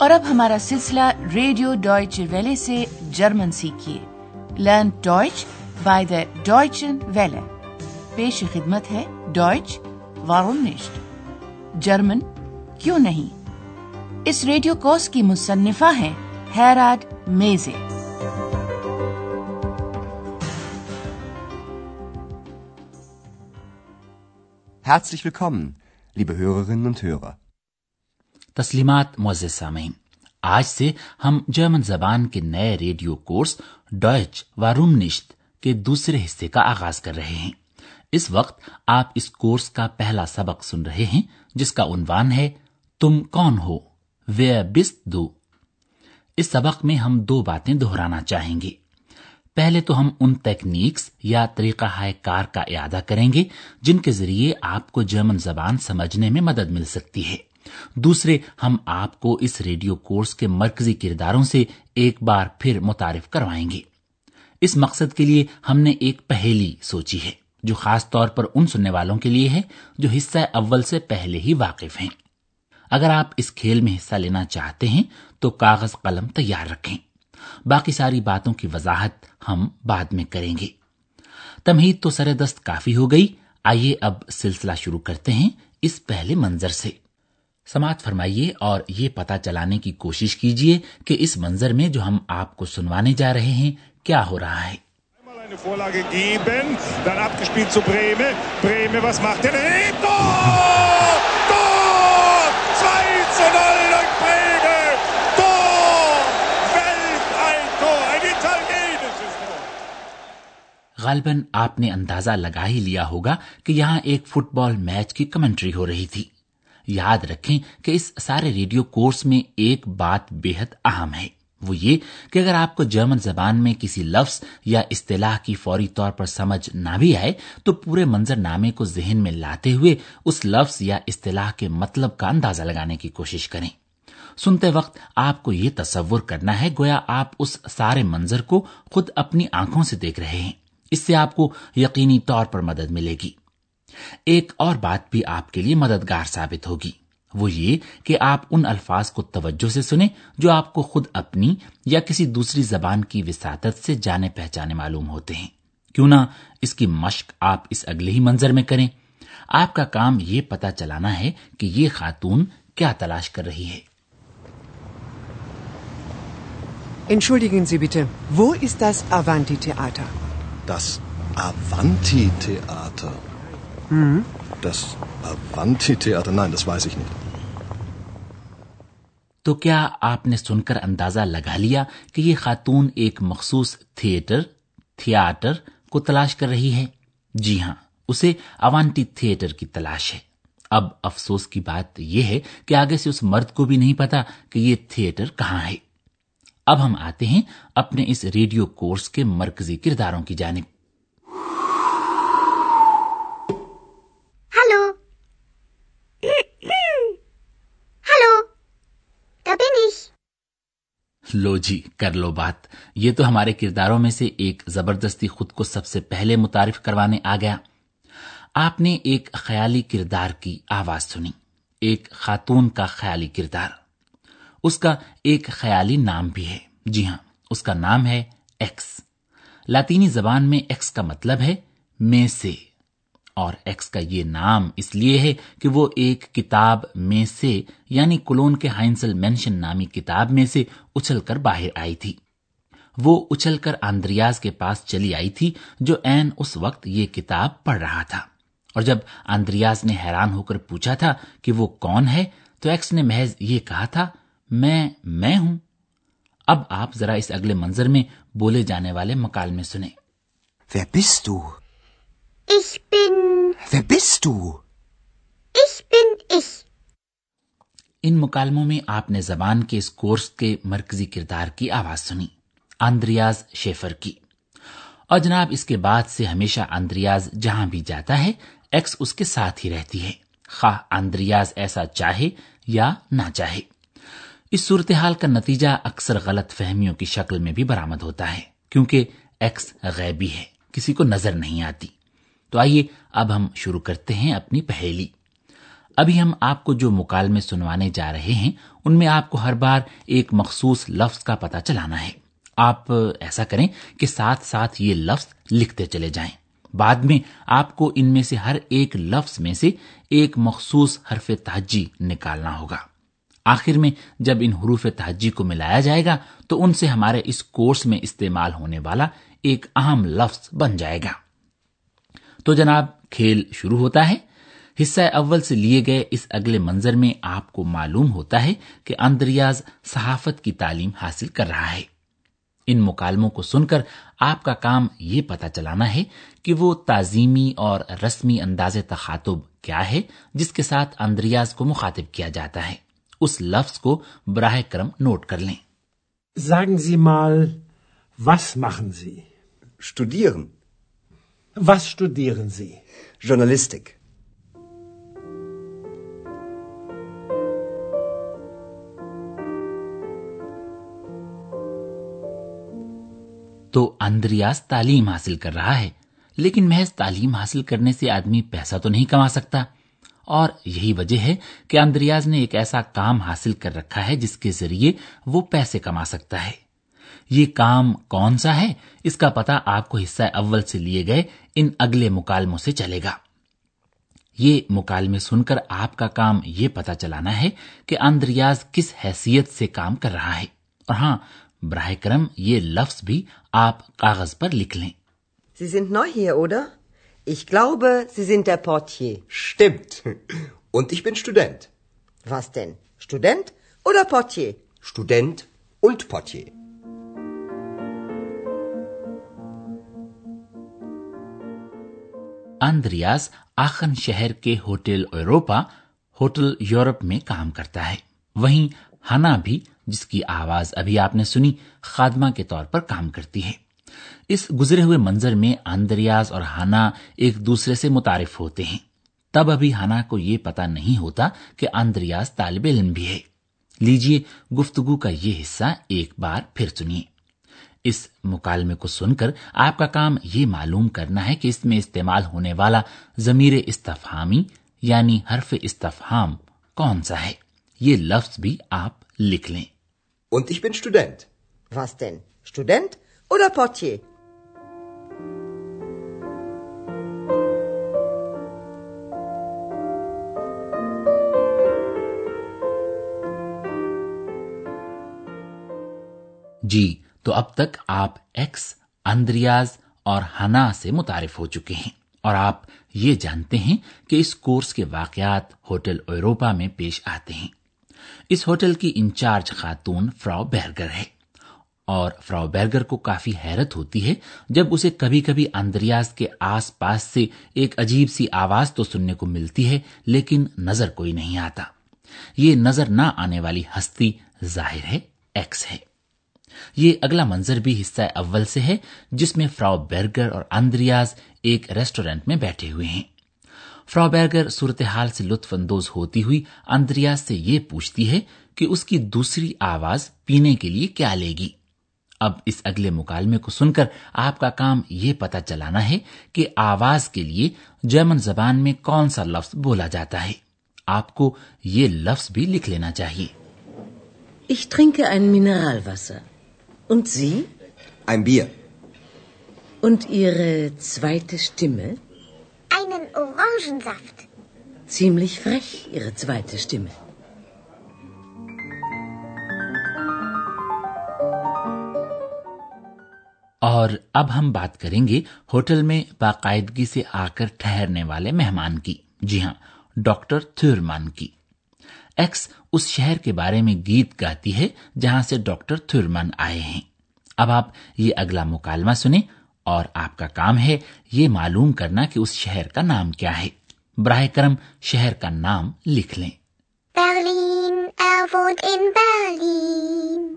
اور اب ہمارا سلسلہ ریڈیو ڈوائچ ویلے سے German سیکھیے۔ Learn Deutsch by the Deutsche Welle. پیش خدمت ہے ڈوائچ وارونشٹ جرمن کیوں نہیں؟ اس ریڈیو کورس کی مصنفہ ہیں Herrad Meese. Herzlich willkommen, liebe Hörerinnen und Hörer. تسلیمات معزز سامعین، آج سے ہم جرمن زبان کے نئے ریڈیو کورس ڈوچ و روم نشت کے دوسرے حصے کا آغاز کر رہے ہیں۔ اس وقت آپ اس کورس کا پہلا سبق سن رہے ہیں، جس کا عنوان ہے، تم کون ہو؟ ویئر دو اس سبق میں ہم دو باتیں دہرانا چاہیں گے۔ پہلے تو ہم ان تکنیکس یا طریقہ ہائے کار کا اعادہ کریں گے، جن کے ذریعے آپ کو جرمن زبان سمجھنے میں مدد مل سکتی ہے۔ دوسرے، ہم آپ کو اس ریڈیو کورس کے مرکزی کرداروں سے ایک بار پھر متعارف کروائیں گے۔ اس مقصد کے لیے ہم نے ایک پہلی سوچی ہے، جو خاص طور پر ان سننے والوں کے لیے ہے، جو حصہ اول سے پہلے ہی واقف ہیں۔ اگر آپ اس کھیل میں حصہ لینا چاہتے ہیں، تو کاغذ قلم تیار رکھیں۔ باقی ساری باتوں کی وضاحت ہم بعد میں کریں گے۔ تمہید تو سر دست کافی ہو گئی۔ آئیے اب سلسلہ شروع کرتے ہیں اس پہلے منظر سے۔ سماعت فرمائیے اور یہ پتا چلانے کی کوشش کیجیے کہ اس منظر میں جو ہم آپ کو سنوانے جا رہے ہیں، کیا ہو رہا ہے؟ غالباً آپ نے اندازہ لگا ہی لیا ہوگا کہ یہاں ایک فٹ بال میچ کی کمنٹری ہو رہی تھی۔ یاد رکھیں کہ اس سارے ریڈیو کورس میں ایک بات بے حد اہم ہے۔ وہ یہ کہ اگر آپ کو جرمن زبان میں کسی لفظ یا اصطلاح کی فوری طور پر سمجھ نہ بھی آئے، تو پورے منظر نامے کو ذہن میں لاتے ہوئے اس لفظ یا اصطلاح کے مطلب کا اندازہ لگانے کی کوشش کریں۔ سنتے وقت آپ کو یہ تصور کرنا ہے، گویا آپ اس سارے منظر کو خود اپنی آنکھوں سے دیکھ رہے ہیں۔ اس سے آپ کو یقینی طور پر مدد ملے گی۔ ایک اور بات بھی آپ کے لیے مددگار ثابت ہوگی۔ وہ یہ کہ آپ ان الفاظ کو توجہ سے سنیں جو آپ کو خود اپنی یا کسی دوسری زبان کی وساطت سے جانے پہچانے معلوم ہوتے ہیں۔ کیوں نہ اس کی مشق آپ اس اگلے ہی منظر میں کریں۔ آپ کا کام یہ پتا چلانا ہے کہ یہ خاتون کیا تلاش کر رہی ہے۔ Mhm. Das äh, Avanti-Theater, nein, das weiß ich nicht. تو کیا آپ نے سن کر اندازہ لگا لیا کہ یہ خاتون ایک مخصوص تھیٹر تھیاٹر کو تلاش کر رہی ہے جی ہاں اسے اوانٹی تھیٹر کی تلاش ہے اب افسوس کی بات یہ ہے کہ آگے سے اس مرد کو بھی نہیں پتا کہ یہ تھیٹر کہاں ہے اب ہم آتے ہیں اپنے اس ریڈیو کورس کے مرکزی کرداروں کی جانب لو جی کر لو بات۔ یہ تو ہمارے کرداروں میں سے ایک زبردستی خود کو سب سے پہلے متعارف کروانے آ گیا۔ آپ نے ایک خیالی کردار کی آواز سنی، ایک خاتون کا خیالی کردار۔ اس کا ایک خیالی نام بھی ہے۔ جی ہاں اس کا نام ہے ایکس۔ لاطینی زبان میں ایکس کا مطلب ہے میں سے۔ اور ایکس کا یہ نام اس لیے ہے کہ وہ ایک کتاب میں سے یعنی کلون کے ہائنسل مینشن نامی کتاب میں سے اچھل کر باہر آئی تھی۔ وہ اچھل کر آندریاز کے پاس چلی آئی تھی جو این اس وقت یہ کتاب پڑھ رہا تھا۔ اور جب آندریاز نے حیران ہو کر پوچھا تھا کہ وہ کون ہے، تو ایکس نے محض یہ کہا تھا، میں میں ہوں۔ اب آپ ذرا اس اگلے منظر میں بولے جانے والے مکالمے سنیں۔ Wer bist du? Ich bin. Wer bist du? Ich bin ich. ان مکالموں میں آپ نے زبان کے اس کورس کے مرکزی کردار کی آواز سنی آندریاز شیفر کی اور جناب اس کے بعد سے ہمیشہ آندریاز جہاں بھی جاتا ہے ایکس اس کے ساتھ ہی رہتی ہے خواہ آندریاز ایسا چاہے یا نہ چاہے اس صورتحال کا نتیجہ اکثر غلط فہمیوں کی شکل میں بھی برآمد ہوتا ہے کیونکہ ایکس غیبی ہے کسی کو نظر نہیں آتی تو آئیے اب ہم شروع کرتے ہیں اپنی پہیلی۔ ابھی ہم آپ کو جو مکالمے سنوانے جا رہے ہیں، ان میں آپ کو ہر بار ایک مخصوص لفظ کا پتہ چلانا ہے۔ آپ ایسا کریں کہ ساتھ ساتھ یہ لفظ لکھتے چلے جائیں۔ بعد میں آپ کو ان میں سے ہر ایک لفظ میں سے ایک مخصوص حرف تحجی نکالنا ہوگا۔ آخر میں جب ان حروف تحجی کو ملایا جائے گا، تو ان سے ہمارے اس کورس میں استعمال ہونے والا ایک اہم لفظ بن جائے گا۔ تو جناب کھیل شروع ہوتا ہے حصہ اول سے لیے گئے اس اگلے منظر میں آپ کو معلوم ہوتا ہے کہ اندریاز صحافت کی تعلیم حاصل کر رہا ہے ان مکالموں کو سن کر آپ کا کام یہ پتا چلانا ہے کہ وہ تعظیمی اور رسمی انداز تخاتب کیا ہے جس کے ساتھ اندریاز کو مخاطب کیا جاتا ہے اس لفظ کو براہ کرم نوٹ کر لیں Sagen Sie mal, was machen Sie? Studieren. Was studieren Sie? Journalistik. تو اندریاز تعلیم حاصل کر رہا ہے لیکن محض تعلیم حاصل کرنے سے آدمی پیسہ تو نہیں کما سکتا اور یہی وجہ ہے کہ اندریاز نے ایک ایسا کام حاصل کر رکھا ہے جس کے ذریعے وہ پیسے کما سکتا ہے یہ کام کون سا ہے اس کا پتا آپ کو حصہ اول سے لیے گئے ان اگلے مکالموں سے چلے گا یہ مکالمے سن کر آپ کا کام یہ پتا چلانا ہے کہ اندریاز کس حیثیت سے کام کر رہا ہے اور ہاں براہ کرم یہ لفظ بھی آپ کاغذ پر لکھ لیں Sie sind neu hier, oder? Ich glaube, Sie sind der Portier. Stimmt. Und ich bin Student. Was denn? Student oder Portier? Student und Portier. Andreas Aachen شہر کے ہوٹل ایوروپا ہوٹل یورپ میں کام کرتا ہے۔ وہیں ہنا بھی، جس کی آواز ابھی آپ نے سنی، خادمہ کے طور پر کام کرتی ہے۔ اس گزرے ہوئے منظر میں اندریاز اور ہنا ایک دوسرے سے متعارف ہوتے ہیں۔ تب ابھی ہنا کو یہ پتا نہیں ہوتا کہ اندریاز طالب علم بھی ہے۔ لیجیے گفتگو کا یہ حصہ ایک بار پھر سنیے۔ اس مکالمے کو سن کر آپ کا کام یہ معلوم کرنا ہے کہ اس میں استعمال ہونے والا ضمیر استفہامی یعنی حرف استفہام کون سا ہے یہ لفظ بھی آپ لکھ لیں Und ich bin Student. Was denn? Student oder Portier? جی تو اب تک آپ ایکس اندریاز اور ہنا سے متعارف ہو چکے ہیں۔ اور آپ یہ جانتے ہیں کہ اس کورس کے واقعات ہوٹل ایوروپا میں پیش آتے ہیں۔ اس ہوٹل کی انچارج خاتون فراو بیرگر ہے۔ اور فراو بیرگر کو کافی حیرت ہوتی ہے جب اسے کبھی کبھی اندریاز کے آس پاس سے ایک عجیب سی آواز تو سننے کو ملتی ہے، لیکن نظر کوئی نہیں آتا۔ یہ نظر نہ آنے والی ہستی ظاہر ہے ایکس ہے۔ یہ اگلا منظر بھی حصہ اول سے ہے، جس میں فراو بیرگر اور اندریاز ایک ریسٹورینٹ میں بیٹھے ہوئے ہیں۔ فراو بیرگر صورتحال سے لطف اندوز ہوتی ہوئی اندریاز سے یہ پوچھتی ہے کہ اس کی دوسری آواز پینے کے لیے کیا لے گی۔ اب اس اگلے مکالمے کو سن کر آپ کا کام یہ پتا چلانا ہے کہ آواز کے لیے جرمن زبان میں کون سا لفظ بولا جاتا ہے۔ آپ کو یہ لفظ بھی لکھ لینا چاہیے۔ Ich trinke ein Mineralwasser. Und Sie? Ein Bier. Und Ihre zweite Stimme? Einen Orangensaft. Ziemlich frech, Ihre zweite Stimme. اور اب ہم بات کریں گے ہوٹل میں باقاعدگی سے آ کر ٹھہرنے والے مہمان کی جی ہاں ڈاکٹر تھورمان کی ایکس اس شہر کے بارے میں گیت گاتی ہے جہاں سے ڈاکٹر تھورمان آئے ہیں۔ اب آپ یہ اگلا مکالمہ سنیں اور آپ کا کام ہے یہ معلوم کرنا کہ اس شہر کا نام کیا ہے۔ براہ کرم شہر کا نام لکھ لیں۔ Berlin, er wohnt in Berlin.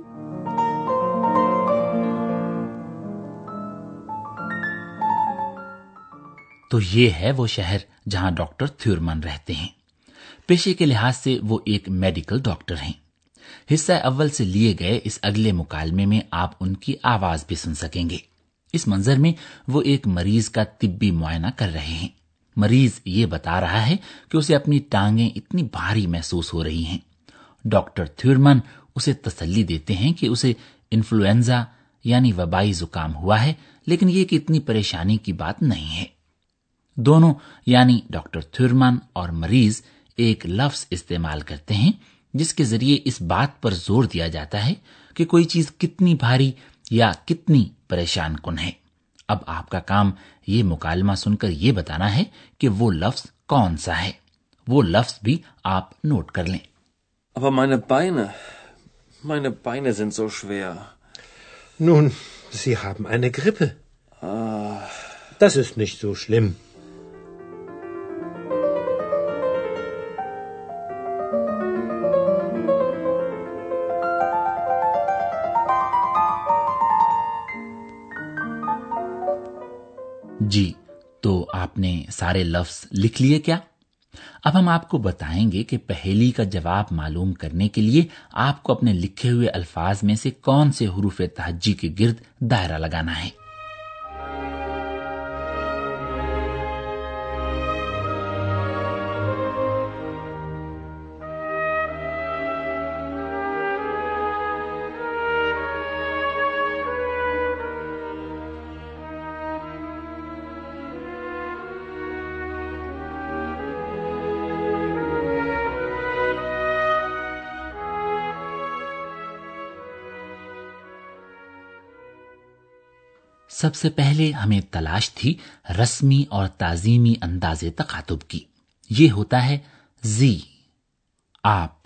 تو یہ ہے وہ شہر جہاں ڈاکٹر تھورمن رہتے ہیں۔ پیشے کے لحاظ سے وہ ایک میڈیکل ڈاکٹر ہیں۔ حصہ اول سے لیے گئے اس اگلے مکالمے میں آپ ان کی آواز بھی سن سکیں گے۔ اس منظر میں وہ ایک مریض کا طبی معائنہ کر رہے ہیں۔ مریض یہ بتا رہا ہے کہ اسے اپنی ٹانگیں اتنی بھاری محسوس ہو رہی ہیں۔ ڈاکٹر تھیورمن اسے تسلی دیتے ہیں کہ اسے انفلوئنزا یعنی وبائی زکام ہوا ہے، لیکن یہ کہ اتنی پریشانی کی بات نہیں ہے۔ دونوں یعنی ڈاکٹر تھورمن اور مریض ایک لفظ استعمال کرتے ہیں جس کے ذریعے اس بات پر زور دیا جاتا ہے کہ کوئی چیز کتنی بھاری یا کتنی پریشان کن ہے اب آپ کا کام یہ مکالمہ سن کر یہ بتانا ہے کہ وہ لفظ کون سا ہے وہ لفظ بھی آپ نوٹ کر لیں Nun, Sie haben eine Grippe. Ah. Das ist nicht so schlimm. سارے لفظ لکھ لیے کیا؟ اب ہم آپ کو بتائیں گے کہ پہلی کا جواب معلوم کرنے کے لیے آپ کو اپنے لکھے ہوئے الفاظ میں سے کون سے حروف تہجی کے گرد دائرہ لگانا ہے۔ سب سے پہلے ہمیں تلاش تھی رسمی اور تعظیمی انداز تخاتب کی۔ یہ ہوتا ہے زی آپ۔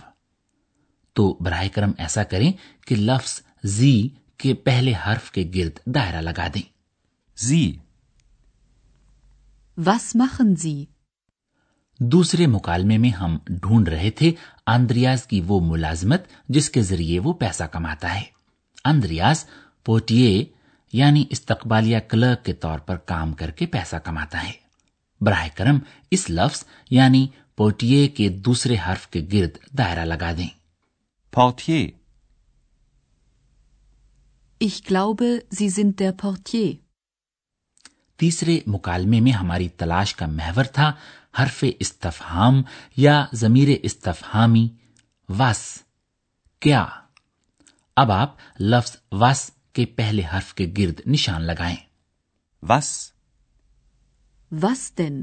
تو براہ کرم ایسا کریں کہ لفظ زی کے پہلے حرف کے گرد دائرہ لگا دیں۔ زی۔ Was machen Sie? دوسرے مکالمے میں ہم ڈھونڈ رہے تھے آندریاز کی وہ ملازمت جس کے ذریعے وہ پیسہ کماتا ہے۔ آندریاز پوٹیے یعنی استقبالیہ کلرک کے طور پر کام کر کے پیسہ کماتا ہے۔ براہ کرم اس لفظ یعنی پوٹیے کے دوسرے حرف کے گرد دائرہ لگا دیں۔ پورتیے۔ Ich glaube, Sie sind der تیسرے مکالمے میں ہماری تلاش کا محور تھا حرف استفہام یا ضمیر استفہامی۔ وس کیا؟ اب آپ لفظ وس کے پہلے حرف کے گرد نشان لگائیں۔ وس وس دن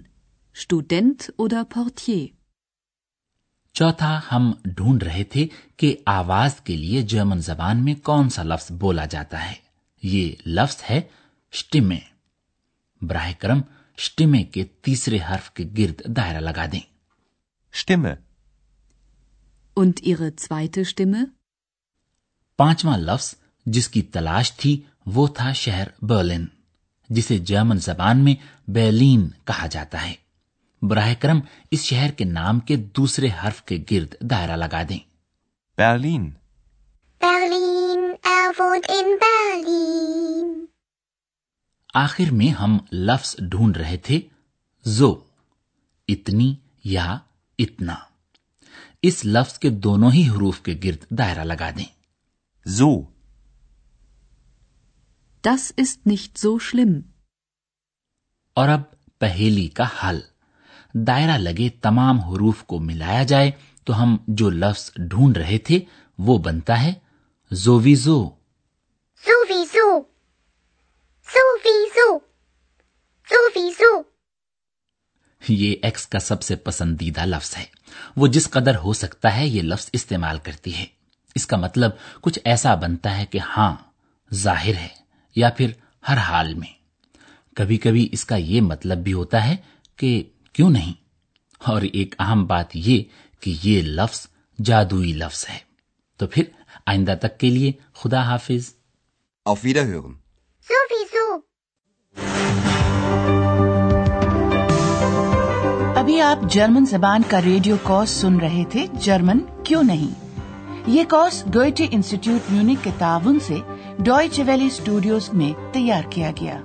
اسٹوڈینٹ oder چوتھا ہم ڈھونڈ رہے تھے کہ آواز کے لیے جرمن زبان میں کون سا لفظ بولا جاتا ہے۔ یہ لفظ ہے شٹمے براہ کرم اسٹیمے کے تیسرے حرف کے گرد دائرہ لگا دیں۔ Und ihre zweite Stimme? پانچواں لفظ جس کی تلاش تھی وہ تھا شہر برلن جسے جرمن زبان میں بیلین کہا جاتا ہے۔ براہ کرم اس شہر کے نام کے دوسرے حرف کے گرد دائرہ لگا دیں۔ برلین۔ آخر میں ہم لفظ ڈھونڈ رہے تھے زو اتنی یا اتنا۔ اس لفظ کے دونوں ہی حروف کے گرد دائرہ لگا دیں۔ زو۔ das ist nicht so schlimm. اور اب پہیلی کا حل۔ دائرہ لگے تمام حروف کو ملایا جائے تو ہم جو لفظ ڈھونڈ رہے تھے وہ بنتا ہے زوویزو۔ زوویزو۔ زوویزو۔ زوویزو۔ یہ ایکس کا سب سے پسندیدہ لفظ ہے۔ وہ جس قدر ہو سکتا ہے یہ لفظ استعمال کرتی ہے۔ اس کا مطلب کچھ ایسا بنتا ہے کہ ہاں ظاہر ہے۔ یا پھر ہر حال میں۔ کبھی کبھی اس کا یہ مطلب بھی ہوتا ہے کہ کیوں نہیں؟ اور ایک اہم بات یہ کہ یہ لفظ جادوئی لفظ ہے۔ تو پھر آئندہ تک کے لیے خدا حافظ۔ Auf Wiederhören. ابھی آپ جرمن زبان کا ریڈیو کورس سن رہے تھے۔ جرمن کیوں نہیں؟ یہ کورس گوئٹے انسٹیٹیوٹ میونک کے تعاون سے ڈوائچ ویلی اسٹوڈیوز میں تیار کیا گیا۔